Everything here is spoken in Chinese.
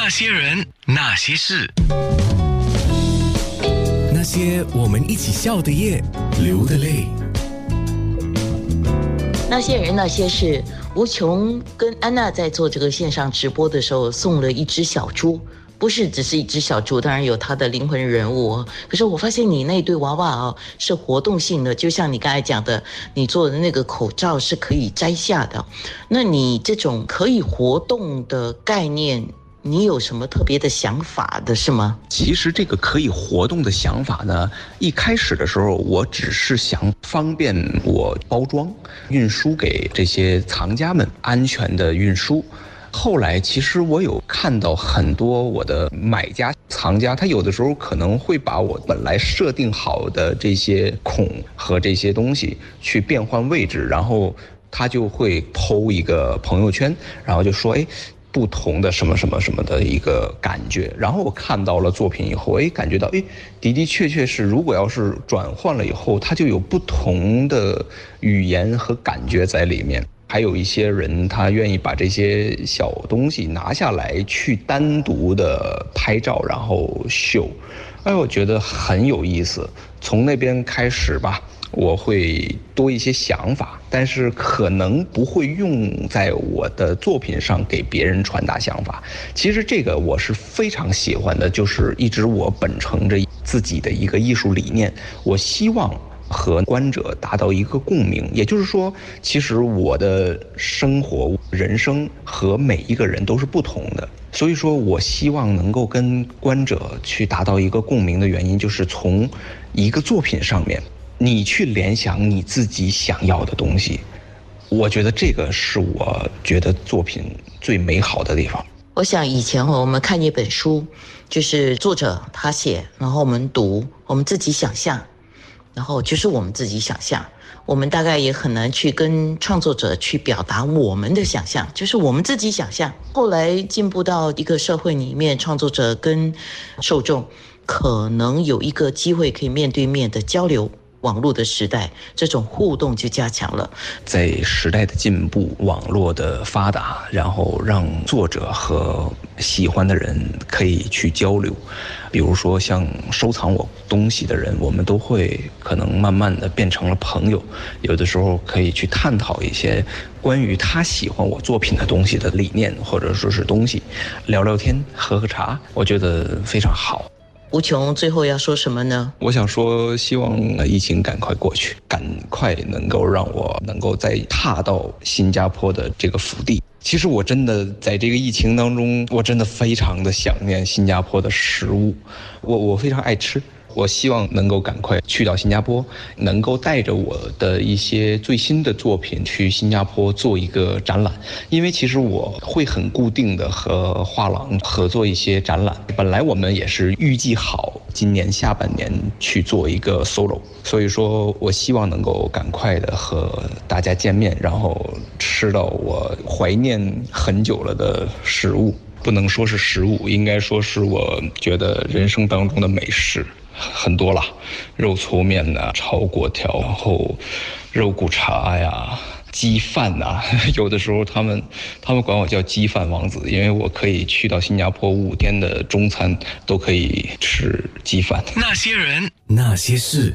那些人，那些事，那些我们一起笑的夜，流的泪。那些人，那些事。吴琼跟安娜在做这个线上直播的时候，送了一只小猪，不是只是一只小猪，当然有它的灵魂人物。可是我发现你那对娃娃啊，是活动性的，就像你刚才讲的，你做的那个口罩是可以摘下的。那你这种可以活动的概念。你有什么特别的想法的是吗？其实这个可以活动的想法呢，一开始的时候我只是想方便我包装、运输给这些藏家们安全的运输。后来其实我有看到很多我的买家、藏家，他有的时候可能会把我本来设定好的这些孔和这些东西去变换位置，然后他就会剖一个朋友圈，然后就说：“哎。”不同的什么什么什么的一个感觉，然后我看到了作品以后，哎，感觉到，哎，的的确确是，如果要是转换了以后，它就有不同的语言和感觉在里面。还有一些人，他愿意把这些小东西拿下来去单独的拍照，然后秀，哎，我觉得很有意思。从那边开始吧。我会多一些想法，但是可能不会用在我的作品上给别人传达想法。其实这个我是非常喜欢的，就是一直我本承着自己的一个艺术理念，我希望和观者达到一个共鸣。也就是说，其实我的生活、人生和每一个人都是不同的，所以说我希望能够跟观者去达到一个共鸣的原因，就是从一个作品上面。你去联想你自己想要的东西，我觉得这个是我觉得作品最美好的地方。我想以前我们看一本书，就是作者他写，然后我们读，我们自己想象，然后就是我们自己想象，我们大概也很难去跟创作者去表达我们的想象，就是我们自己想象。后来进步到一个社会里面，创作者跟受众可能有一个机会可以面对面的交流。网络的时代，这种互动就加强了。在时代的进步、网络的发达，然后让作者和喜欢的人可以去交流。比如说，像收藏我东西的人，我们都会可能慢慢的变成了朋友。有的时候可以去探讨一些关于他喜欢我作品的东西的理念，或者说是东西，聊聊天、喝喝茶，我觉得非常好。吴琼最后要说什么呢？我想说，希望疫情赶快过去，赶快能够让我能够再踏到新加坡的这个福地。其实我真的在这个疫情当中，我真的非常的想念新加坡的食物，我我非常爱吃。我希望能够赶快去到新加坡，能够带着我的一些最新的作品去新加坡做一个展览。因为其实我会很固定的和画廊合作一些展览。本来我们也是预计好今年下半年去做一个 solo，所以说我希望能够赶快的和大家见面，然后吃到我怀念很久了的食物。不能说是食物，应该说是我觉得人生当中的美食。很多了，肉粗面呐，炒粿条，然后肉骨茶呀，鸡饭呐。有的时候他们他们管我叫鸡饭王子，因为我可以去到新加坡五天的中餐都可以吃鸡饭。那些人，那些事。